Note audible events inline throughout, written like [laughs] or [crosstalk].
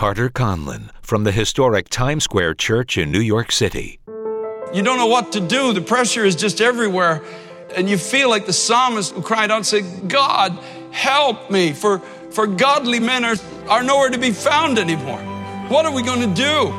Carter Conlon from the historic Times Square Church in New York City. You don't know what to do. The pressure is just everywhere. And you feel like the psalmist who cried out and said, God, help me, for, for godly men are, are nowhere to be found anymore. What are we going to do?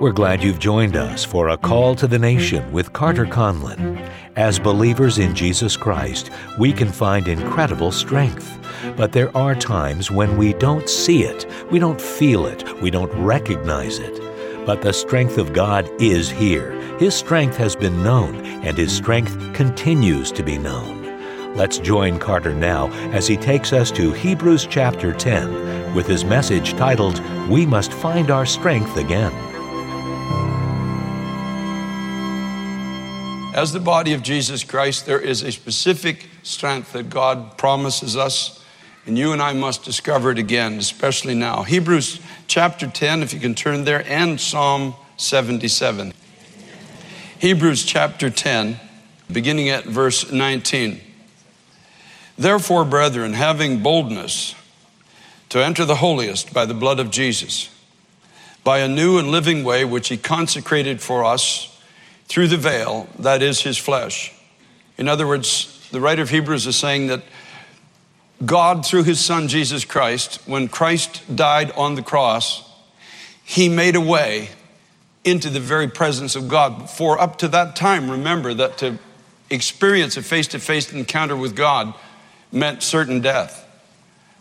We're glad you've joined us for a call to the nation with Carter Conlon. As believers in Jesus Christ, we can find incredible strength. But there are times when we don't see it, we don't feel it, we don't recognize it. But the strength of God is here. His strength has been known, and His strength continues to be known. Let's join Carter now as he takes us to Hebrews chapter 10 with his message titled, We Must Find Our Strength Again. As the body of Jesus Christ, there is a specific strength that God promises us, and you and I must discover it again, especially now. Hebrews chapter 10, if you can turn there, and Psalm 77. Hebrews chapter 10, beginning at verse 19. Therefore, brethren, having boldness to enter the holiest by the blood of Jesus, by a new and living way which he consecrated for us through the veil, that is his flesh. In other words, the writer of Hebrews is saying that God, through his son Jesus Christ, when Christ died on the cross, he made a way into the very presence of God. For up to that time, remember that to experience a face to face encounter with God meant certain death.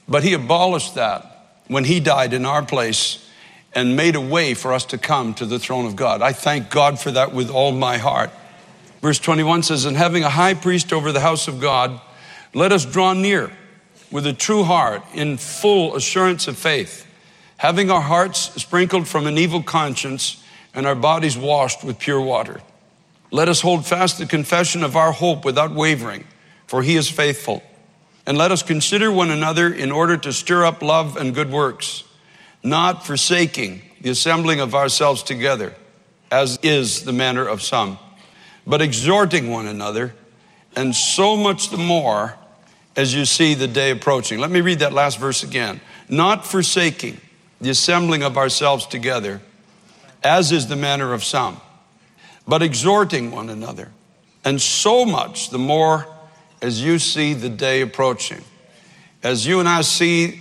But he abolished that when he died in our place and made a way for us to come to the throne of God. I thank God for that with all my heart. Verse 21 says, And having a high priest over the house of God, let us draw near with a true heart in full assurance of faith, having our hearts sprinkled from an evil conscience and our bodies washed with pure water. Let us hold fast the confession of our hope without wavering, for he is faithful. And let us consider one another in order to stir up love and good works not forsaking the assembling of ourselves together, as is the manner of some, but exhorting one another, and so much the more as you see the day approaching. Let me read that last verse again. Not forsaking the assembling of ourselves together, as is the manner of some, but exhorting one another, and so much the more as you see the day approaching. As you and I see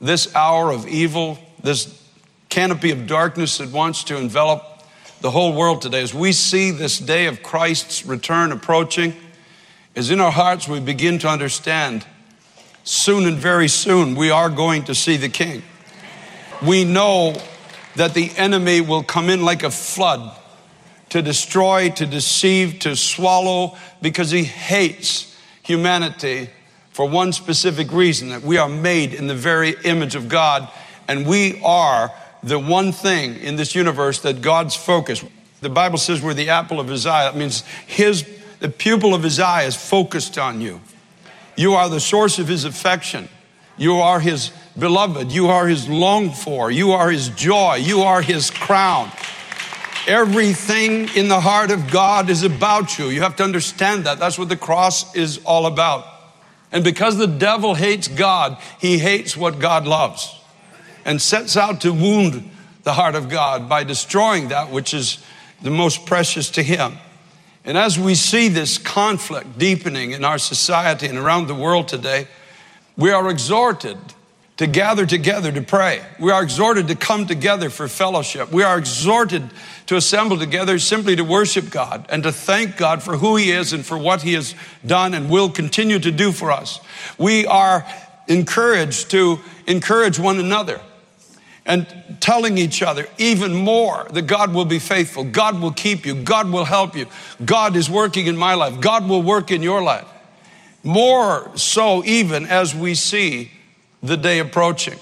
this hour of evil, this canopy of darkness that wants to envelop the whole world today, as we see this day of Christ's return approaching, as in our hearts we begin to understand soon and very soon we are going to see the King. We know that the enemy will come in like a flood to destroy, to deceive, to swallow, because he hates humanity for one specific reason that we are made in the very image of God and we are the one thing in this universe that God's focus. The Bible says we're the apple of his eye. That means his the pupil of his eye is focused on you. You are the source of his affection. You are his beloved. You are his longed for. You are his joy. You are his crown. Everything in the heart of God is about you. You have to understand that. That's what the cross is all about. And because the devil hates God, he hates what God loves and sets out to wound the heart of God by destroying that which is the most precious to him. And as we see this conflict deepening in our society and around the world today, we are exhorted to gather together to pray. We are exhorted to come together for fellowship. We are exhorted to assemble together simply to worship God and to thank God for who He is and for what He has done and will continue to do for us. We are encouraged to encourage one another and telling each other even more that God will be faithful, God will keep you, God will help you, God is working in my life, God will work in your life. More so, even as we see the day approaching.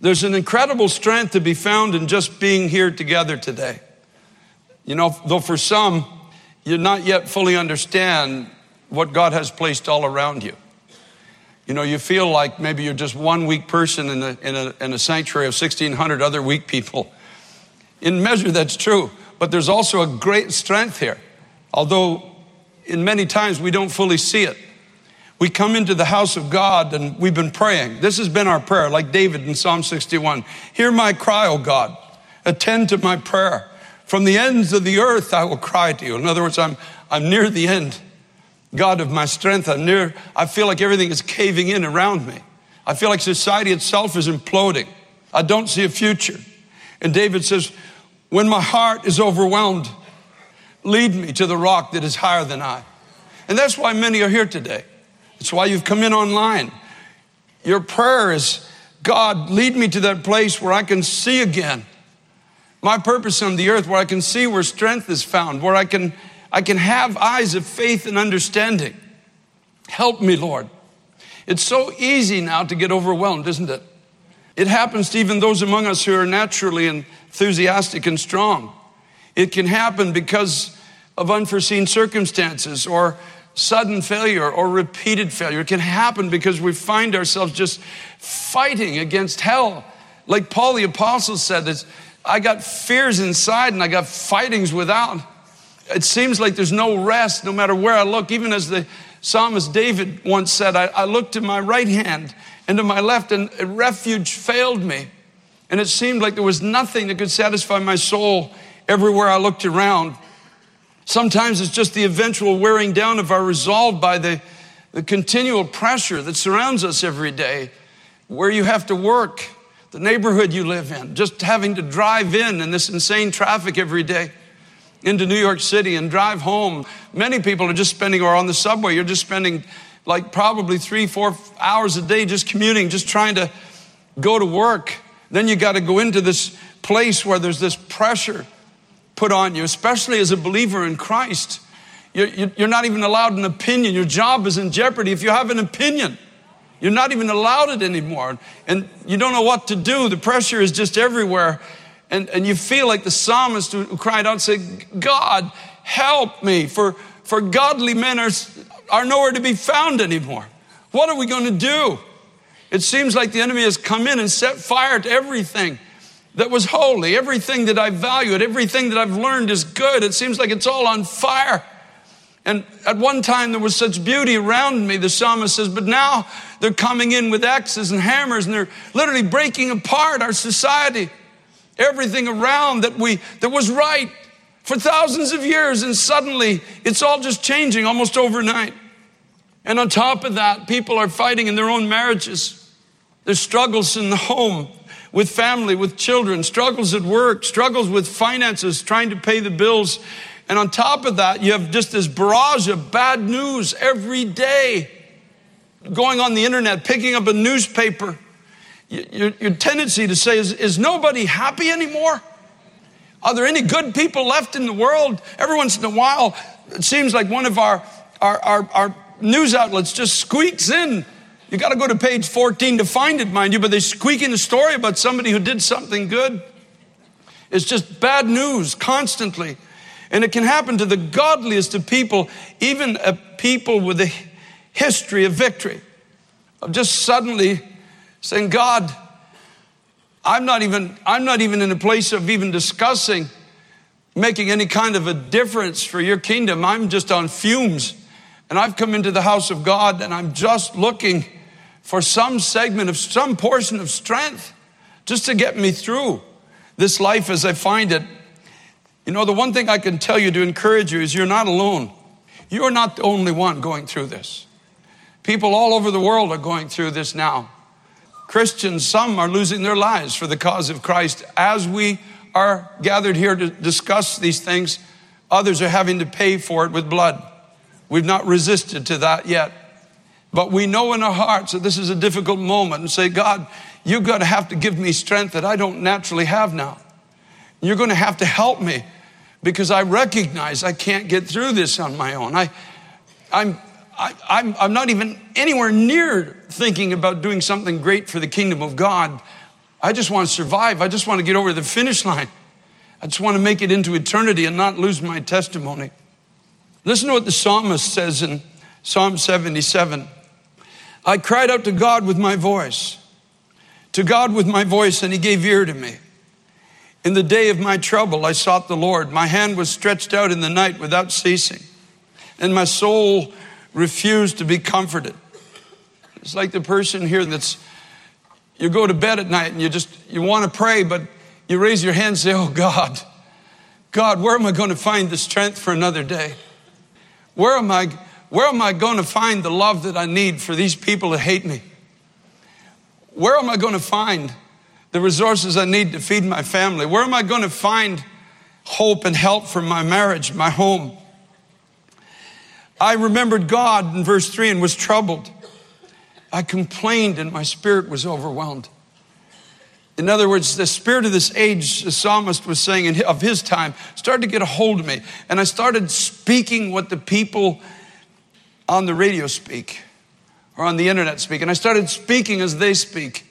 There's an incredible strength to be found in just being here together today. You know, though for some, you're not yet fully understand what God has placed all around you. You know, you feel like maybe you're just one weak person in a, in a, in a sanctuary of 1,600 other weak people. In measure, that's true, but there's also a great strength here. Although in many times we don't fully see it. We come into the house of God and we've been praying. This has been our prayer, like David in Psalm 61. Hear my cry, O God. Attend to my prayer. From the ends of the earth, I will cry to you. In other words, I'm, I'm near the end. God of my strength, I'm near, I feel like everything is caving in around me. I feel like society itself is imploding. I don't see a future. And David says, When my heart is overwhelmed, lead me to the rock that is higher than I. And that's why many are here today. That's why you've come in online. Your prayer is, God, lead me to that place where I can see again my purpose on the earth, where I can see where strength is found, where I can, I can have eyes of faith and understanding. Help me, Lord. It's so easy now to get overwhelmed, isn't it? It happens to even those among us who are naturally enthusiastic and strong. It can happen because of unforeseen circumstances or sudden failure or repeated failure. It can happen because we find ourselves just fighting against hell. Like Paul the Apostle said, I got fears inside and I got fightings without. It seems like there's no rest no matter where I look. Even as the psalmist David once said, I, I looked to my right hand and to my left, and refuge failed me. And it seemed like there was nothing that could satisfy my soul everywhere I looked around. Sometimes it's just the eventual wearing down of our resolve by the, the continual pressure that surrounds us every day, where you have to work, the neighborhood you live in, just having to drive in in this insane traffic every day into New York City and drive home. Many people are just spending, or on the subway, you're just spending like probably three, four hours a day just commuting, just trying to go to work. Then you got to go into this place where there's this pressure put on you, especially as a believer in Christ. You're not even allowed an opinion. Your job is in jeopardy if you have an opinion. You're not even allowed it anymore. And you don't know what to do. The pressure is just everywhere. And, and you feel like the psalmist who cried out and said, God, help me, for, for godly men are, are nowhere to be found anymore. What are we going to do? It seems like the enemy has come in and set fire to everything that was holy, everything that I valued, everything that I've learned is good. It seems like it's all on fire. And at one time there was such beauty around me, the psalmist says, but now they're coming in with axes and hammers and they're literally breaking apart our society. Everything around that we that was right for thousands of years, and suddenly it's all just changing almost overnight. And on top of that, people are fighting in their own marriages. There's struggles in the home with family, with children, struggles at work, struggles with finances, trying to pay the bills. And on top of that, you have just this barrage of bad news every day. Going on the internet, picking up a newspaper. Your, your tendency to say, is, is nobody happy anymore? Are there any good people left in the world? Every once in a while, it seems like one of our, our, our, our news outlets just squeaks in you got to go to page 14 to find it, mind you, but they squeak in a story about somebody who did something good. It's just bad news constantly. And it can happen to the godliest of people, even a people with a history of victory, of just suddenly saying, God, I'm not even, I'm not even in a place of even discussing making any kind of a difference for your kingdom. I'm just on fumes. And I've come into the house of God and I'm just looking for some segment of some portion of strength just to get me through this life as I find it. You know, the one thing I can tell you to encourage you is you're not alone. You're not the only one going through this. People all over the world are going through this now. Christians, some are losing their lives for the cause of Christ. As we are gathered here to discuss these things, others are having to pay for it with blood. We've not resisted to that yet. But we know in our hearts that this is a difficult moment and say, God, you're going to have to give me strength that I don't naturally have now. You're going to have to help me because I recognize I can't get through this on my own. I, I'm, I, I'm, I'm not even anywhere near thinking about doing something great for the kingdom of God. I just want to survive. I just want to get over the finish line. I just want to make it into eternity and not lose my testimony. Listen to what the psalmist says in Psalm 77. I cried out to God with my voice, to God with my voice, and He gave ear to me. In the day of my trouble, I sought the Lord. My hand was stretched out in the night without ceasing, and my soul refused to be comforted. It's like the person here that's, you go to bed at night and you just, you want to pray, but you raise your hand and say, Oh God, God, where am I going to find the strength for another day? Where am I, where am I going to find the love that I need for these people that hate me? Where am I going to find the resources I need to feed my family? Where am I going to find hope and help for my marriage, my home? I remembered God in verse 3 and was troubled. I complained and my spirit was overwhelmed. In other words, the spirit of this age, the psalmist was saying of his time, started to get a hold of me. And I started speaking what the people on the radio speak or on the internet speak. And I started speaking as they speak.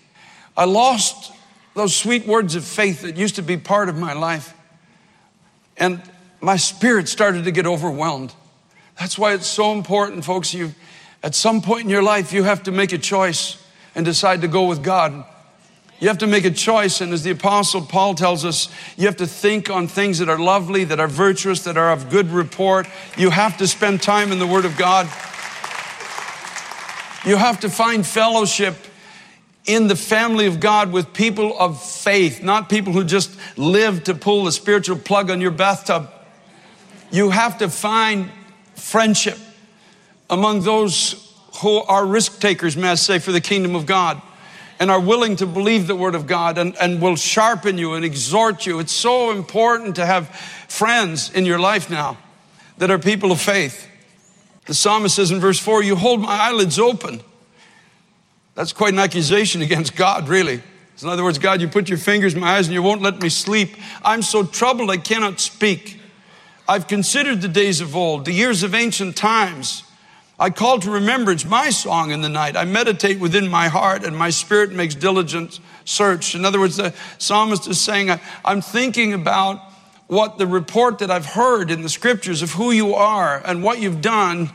I lost those sweet words of faith that used to be part of my life. And my spirit started to get overwhelmed. That's why it's so important, folks. You, at some point in your life, you have to make a choice and decide to go with God. You have to make a choice, and as the Apostle Paul tells us, you have to think on things that are lovely, that are virtuous, that are of good report. You have to spend time in the Word of God. You have to find fellowship in the family of God with people of faith, not people who just live to pull a spiritual plug on your bathtub. You have to find friendship among those who are risk takers, may I say, for the kingdom of God and are willing to believe the word of God and, and will sharpen you and exhort you. It's so important to have friends in your life now that are people of faith. The psalmist says in verse 4, You hold my eyelids open. That's quite an accusation [laughs] against God, really. In other words, God, you put your fingers in my eyes and you won't let me sleep. I'm so troubled I cannot speak. I've considered the days of old, the years of ancient times. I call to remembrance my song in the night. I meditate within my heart, and my spirit makes diligent search. In other words, the psalmist is saying, I'm thinking about what the report that I've heard in the scriptures of who you are and what you've done.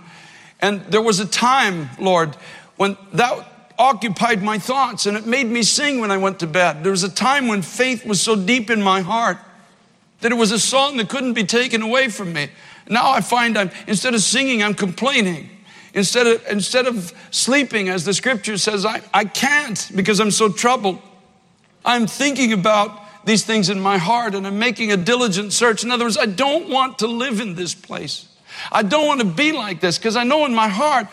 And there was a time, Lord, when that occupied my thoughts and it made me sing when I went to bed. There was a time when faith was so deep in my heart that it was a song that couldn't be taken away from me. Now I find I'm, instead of singing, I'm complaining. Instead of, instead of sleeping, as the scripture says, I, I can't because I'm so troubled. I'm thinking about these things in my heart and I'm making a diligent search. In other words, I don't want to live in this place. I don't want to be like this because I know in my heart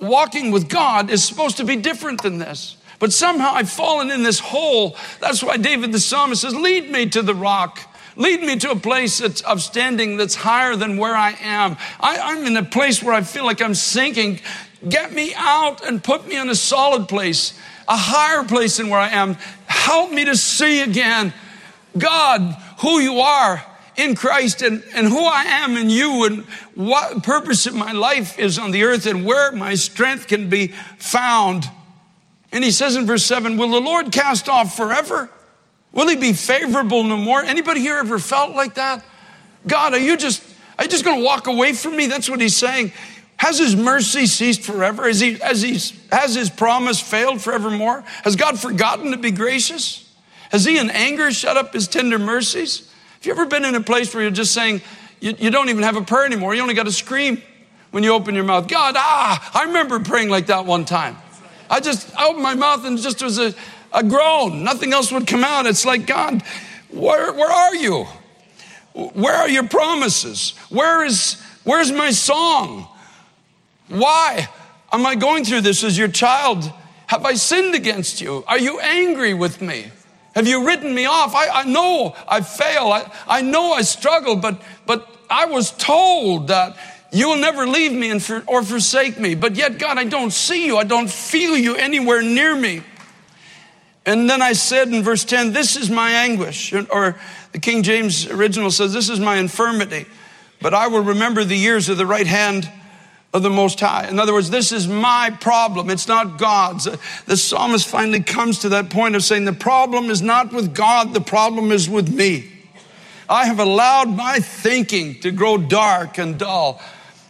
walking with God is supposed to be different than this. But somehow I've fallen in this hole. That's why David the psalmist says, Lead me to the rock. Lead me to a place that's of standing that's higher than where I am. I, am in a place where I feel like I'm sinking. Get me out and put me in a solid place, a higher place than where I am. Help me to see again, God, who you are in Christ and, and who I am in you and what purpose of my life is on the earth and where my strength can be found. And he says in verse 7 Will the Lord cast off forever? Will he be favorable no more? Anybody here ever felt like that? God, are you just, are you just going to walk away from me? That's what he's saying. Has his mercy ceased forever? Has, he, has, he, has his promise failed forevermore? Has God forgotten to be gracious? Has he in anger shut up his tender mercies? Have you ever been in a place where you're just saying, you, you don't even have a prayer anymore? You only got to scream when you open your mouth. God, ah, I remember praying like that one time. I just opened my mouth and just was a, a groan. Nothing else would come out. It's like, God, where, where are you? Where are your promises? Where is, where's my song? Why am I going through this as your child? Have I sinned against you? Are you angry with me? Have you written me off? I, I know I fail. I, I know I struggle, but, but I was told that you will never leave me for, or forsake me. But yet, God, I don't see you. I don't feel you anywhere near me. And then I said in verse 10, This is my anguish. Or the King James original says, This is my infirmity. But I will remember the years of the right hand of the Most High. In other words, this is my problem. It's not God's. The psalmist finally comes to that point of saying, The problem is not with God, the problem is with me. I have allowed my thinking to grow dark and dull.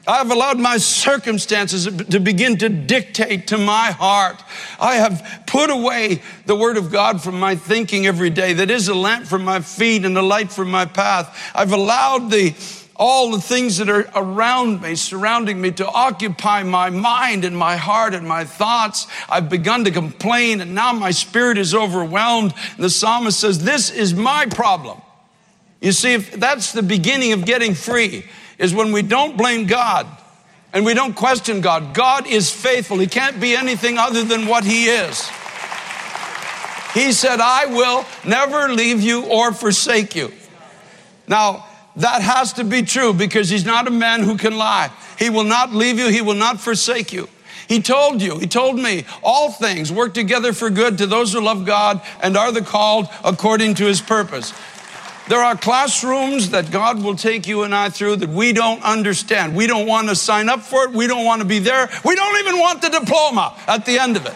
I've allowed my circumstances to begin to dictate to my heart. I have put away the Word of God from my thinking every day that is a lamp for my feet and a light for my path. I've allowed the all the things that are around me, surrounding me, to occupy my mind and my heart and my thoughts. I've begun to complain, and now my spirit is overwhelmed. And the psalmist says, This is my problem. You see, if that's the beginning of getting free, is when we don't blame God and we don't question God. God is faithful, He can't be anything other than what He is. He said, I will never leave you or forsake you. Now, that has to be true because he's not a man who can lie. He will not leave you, he will not forsake you. He told you, he told me, all things work together for good to those who love God and are the called according to his purpose. There are classrooms that God will take you and I through that we don't understand. We don't want to sign up for it. We don't want to be there. We don't even want the diploma at the end of it.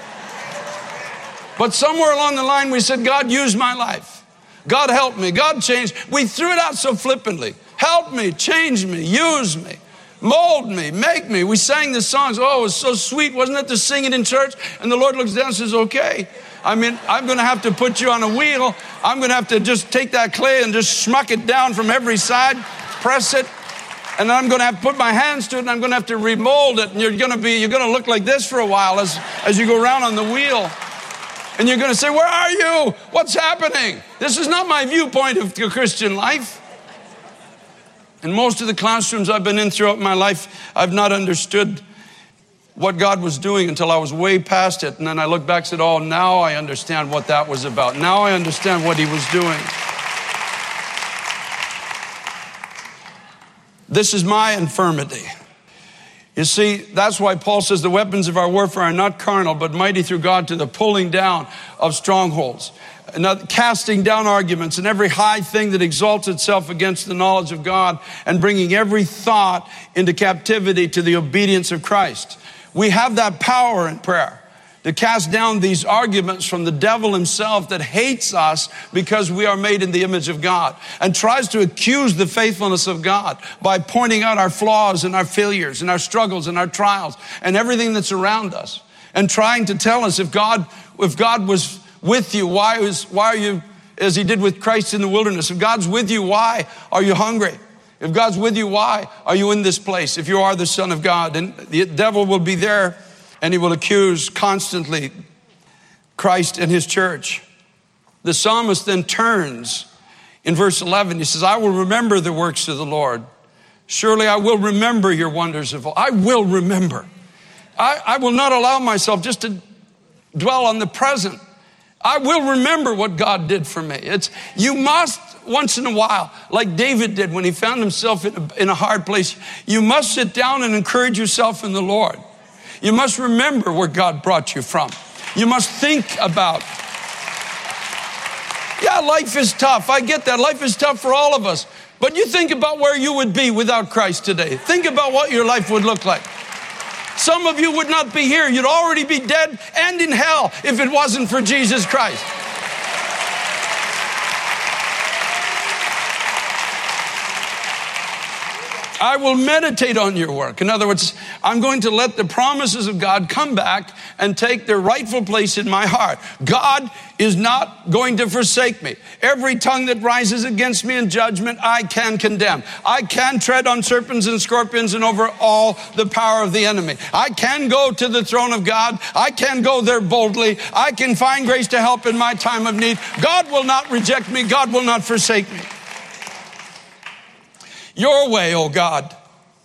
But somewhere along the line, we said, God, use my life. God help me. God change. We threw it out so flippantly. Help me, change me, use me, mold me, make me. We sang the songs. Oh, it was so sweet. Wasn't it to sing it in church? And the Lord looks down and says, okay. I mean, I'm going to have to put you on a wheel. I'm going to have to just take that clay and just smuck it down from every side, press it, and then I'm going to have to put my hands to it and I'm going to have to remold it. And you're going to be, you're going to look like this for a while as, as you go around on the wheel. And you're going to say, Where are you? What's happening? This is not my viewpoint of the Christian life. In most of the classrooms I've been in throughout my life, I've not understood what God was doing until I was way past it. And then I look back and said, Oh, now I understand what that was about. Now I understand what He was doing. This is my infirmity. You see, that's why Paul says the weapons of our warfare are not carnal, but mighty through God to the pulling down of strongholds, and casting down arguments and every high thing that exalts itself against the knowledge of God, and bringing every thought into captivity to the obedience of Christ. We have that power in prayer to cast down these arguments from the devil himself that hates us because we are made in the image of God and tries to accuse the faithfulness of God by pointing out our flaws and our failures and our struggles and our trials and everything that's around us and trying to tell us if God, if God was with you, why, was, why are you, as he did with Christ in the wilderness, if God's with you, why are you hungry? If God's with you, why are you in this place? If you are the Son of God, and the devil will be there and he will accuse constantly Christ and his church. The psalmist then turns in verse 11. He says, I will remember the works of the Lord. Surely I will remember your wonders of all. I will remember. I, I will not allow myself just to dwell on the present. I will remember what God did for me. It's, you must once in a while, like David did when he found himself in a, in a hard place, you must sit down and encourage yourself in the Lord. You must remember where God brought you from. You must think about. Yeah, life is tough. I get that. Life is tough for all of us. But you think about where you would be without Christ today. Think about what your life would look like. Some of you would not be here. You'd already be dead and in hell if it wasn't for Jesus Christ. I will meditate on your work. In other words, I'm going to let the promises of God come back and take their rightful place in my heart. God is not going to forsake me. Every tongue that rises against me in judgment, I can condemn. I can tread on serpents and scorpions and over all the power of the enemy. I can go to the throne of God. I can go there boldly. I can find grace to help in my time of need. God will not reject me. God will not forsake me. Your way, O God.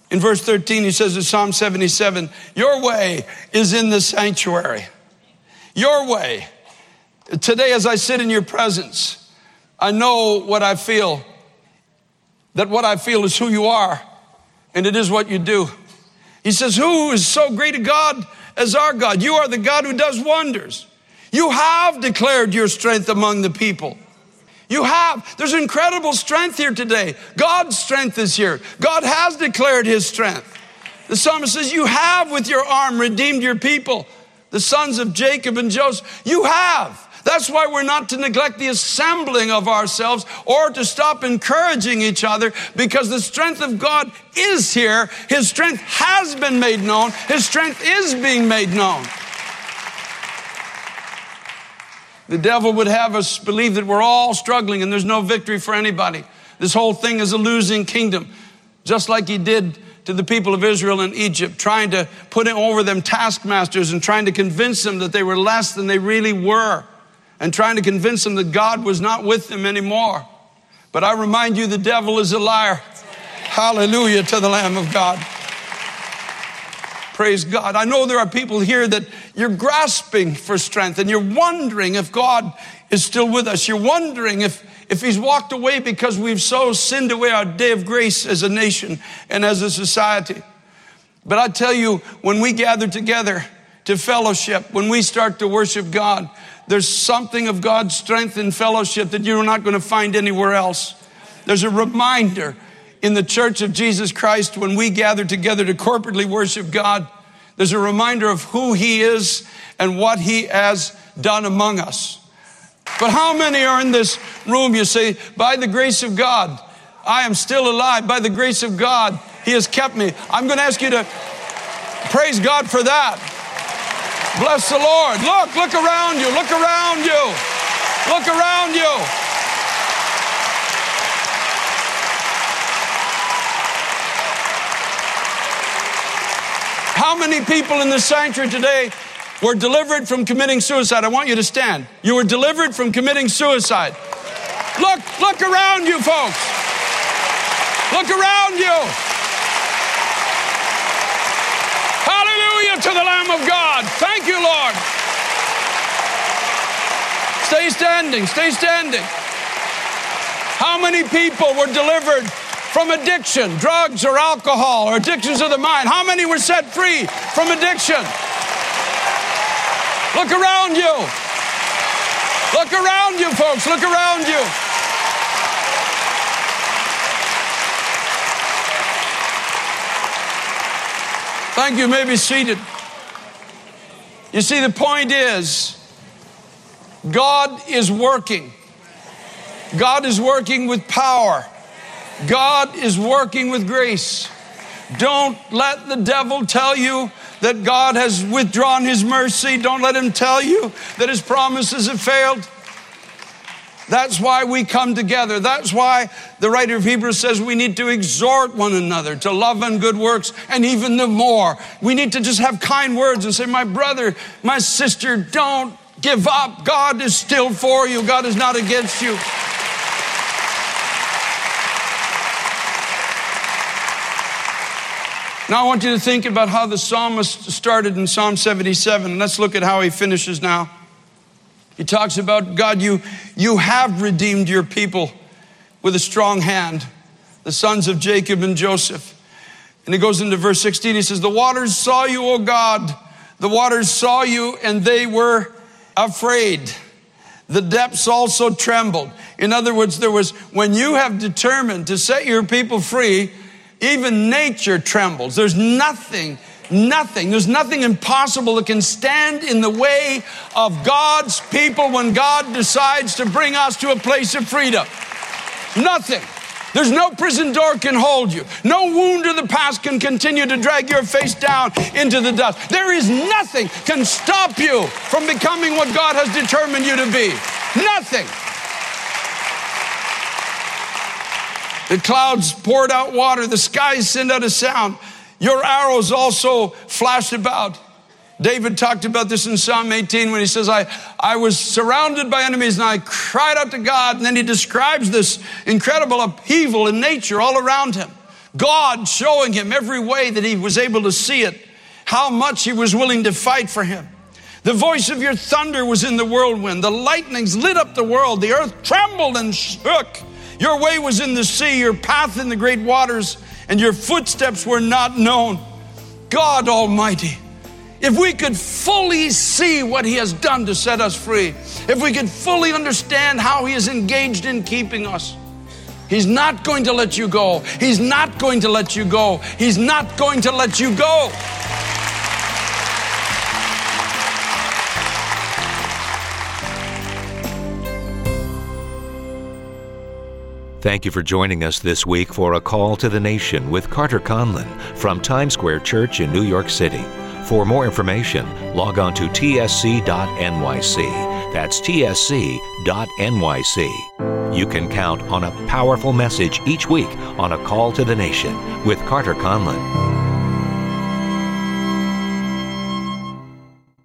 In verse 13, he says in Psalm 77, Your way is in the sanctuary. Your way. Today, as I sit in your presence, I know what I feel. That what I feel is who you are, and it is what you do. He says, Who is so great a God as our God? You are the God who does wonders. You have declared your strength among the people. You have. There's incredible strength here today. God's strength is here. God has declared his strength. The psalmist says, You have with your arm redeemed your people, the sons of Jacob and Joseph. You have. That's why we're not to neglect the assembling of ourselves or to stop encouraging each other because the strength of God is here. His strength has been made known. His strength is being made known. The devil would have us believe that we're all struggling and there's no victory for anybody. This whole thing is a losing kingdom. just like he did to the people of Israel in Egypt, trying to put over them taskmasters and trying to convince them that they were less than they really were, and trying to convince them that God was not with them anymore. But I remind you, the devil is a liar. Hallelujah to the Lamb of God. Praise God. I know there are people here that you're grasping for strength and you're wondering if God is still with us. You're wondering if, if He's walked away because we've so sinned away our day of grace as a nation and as a society. But I tell you, when we gather together to fellowship, when we start to worship God, there's something of God's strength and fellowship that you're not going to find anywhere else. There's a reminder in the church of Jesus Christ, when we gather together to corporately worship God, there's a reminder of who He is and what He has done among us. But how many are in this room? You say, by the grace of God, I am still alive. By the grace of God, He has kept me. I'm going to ask you to praise God for that. Bless the Lord. Look, look around you. Look around you. Look around you. How many people in the sanctuary today were delivered from committing suicide? I want you to stand. You were delivered from committing suicide. Look, look around you, folks. Look around you. Hallelujah to the Lamb of God. Thank you, Lord. Stay standing, stay standing. How many people were delivered from addiction, drugs or alcohol or addictions of the mind? How many were set free from addiction? Look around you. Look around you, folks. Look around you. Thank you. you may be seated. You see, the point is God is working. God is working with power. God is working with grace. Don't let the devil tell you that God has withdrawn his mercy. Don't let him tell you that his promises have failed. That's why we come together. That's why the writer of Hebrews says we need to exhort one another to love and good works, and even the more. We need to just have kind words and say, My brother, my sister, don't give up. God is still for you, God is not against you. Now I want you to think about how the psalmist started in Psalm 77. and Let's look at how he finishes now. He talks about God, you, you have redeemed your people with a strong hand, the sons of Jacob and Joseph. And he goes into verse 16. He says, The waters saw you, O God. The waters saw you, and they were afraid. The depths also trembled. In other words, there was, when you have determined to set your people free, even nature trembles. There's nothing, nothing, there's nothing impossible that can stand in the way of God's people when God decides to bring us to a place of freedom. Nothing. There's no prison door can hold you. No wound of the past can continue to drag your face down into the dust. There is nothing can stop you from becoming what God has determined you to be. Nothing. The clouds poured out water, the skies sent out a sound. Your arrows also flashed about. David talked about this in Psalm 18 when he says, I, I was surrounded by enemies and I cried out to God. And then he describes this incredible upheaval in nature all around him. God showing him every way that he was able to see it, how much he was willing to fight for him. The voice of your thunder was in the whirlwind. The lightnings lit up the world. The earth trembled and shook. Your way was in the sea, your path in the great waters, and your footsteps were not known. God Almighty, if we could fully see what He has done to set us free, if we could fully understand how He is engaged in keeping us, He's not going to let you go. He's not going to let you go. He's not going to let you go. Thank you for joining us this week for a call to the nation with Carter Conlon from Times Square Church in New York City. For more information, log on to tsc.nyc. That's tsc.nyc. You can count on a powerful message each week on A Call to the Nation with Carter Conlon.